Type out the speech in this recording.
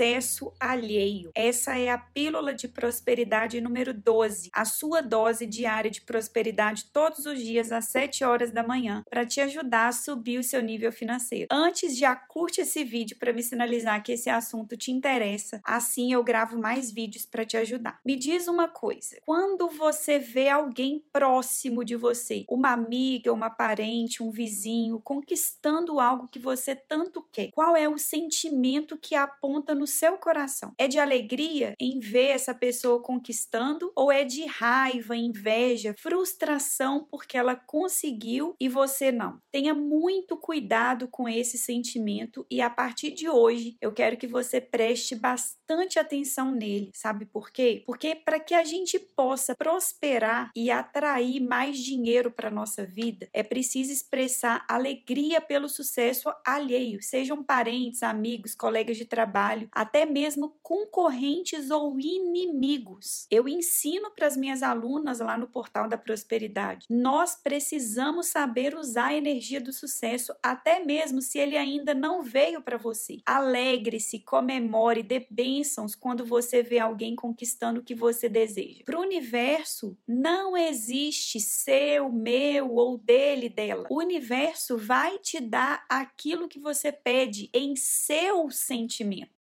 sucesso alheio. Essa é a pílula de prosperidade número 12, a sua dose diária de prosperidade todos os dias às 7 horas da manhã, para te ajudar a subir o seu nível financeiro. Antes, já curte esse vídeo para me sinalizar que esse assunto te interessa, assim eu gravo mais vídeos para te ajudar. Me diz uma coisa: quando você vê alguém próximo de você, uma amiga, uma parente, um vizinho, conquistando algo que você tanto quer, qual é o sentimento que aponta no seu coração? É de alegria em ver essa pessoa conquistando ou é de raiva, inveja, frustração porque ela conseguiu e você não? Tenha muito cuidado com esse sentimento e a partir de hoje eu quero que você preste bastante atenção nele. Sabe por quê? Porque para que a gente possa prosperar e atrair mais dinheiro para nossa vida, é preciso expressar alegria pelo sucesso alheio, sejam parentes, amigos, colegas de trabalho, até mesmo concorrentes ou inimigos. Eu ensino para as minhas alunas lá no portal da prosperidade. Nós precisamos saber usar a energia do sucesso, até mesmo se ele ainda não veio para você. Alegre-se, comemore, dê bênçãos quando você vê alguém conquistando o que você deseja. Para o universo, não existe seu, meu ou dele, dela. O universo vai te dar aquilo que você pede em seu sentimento.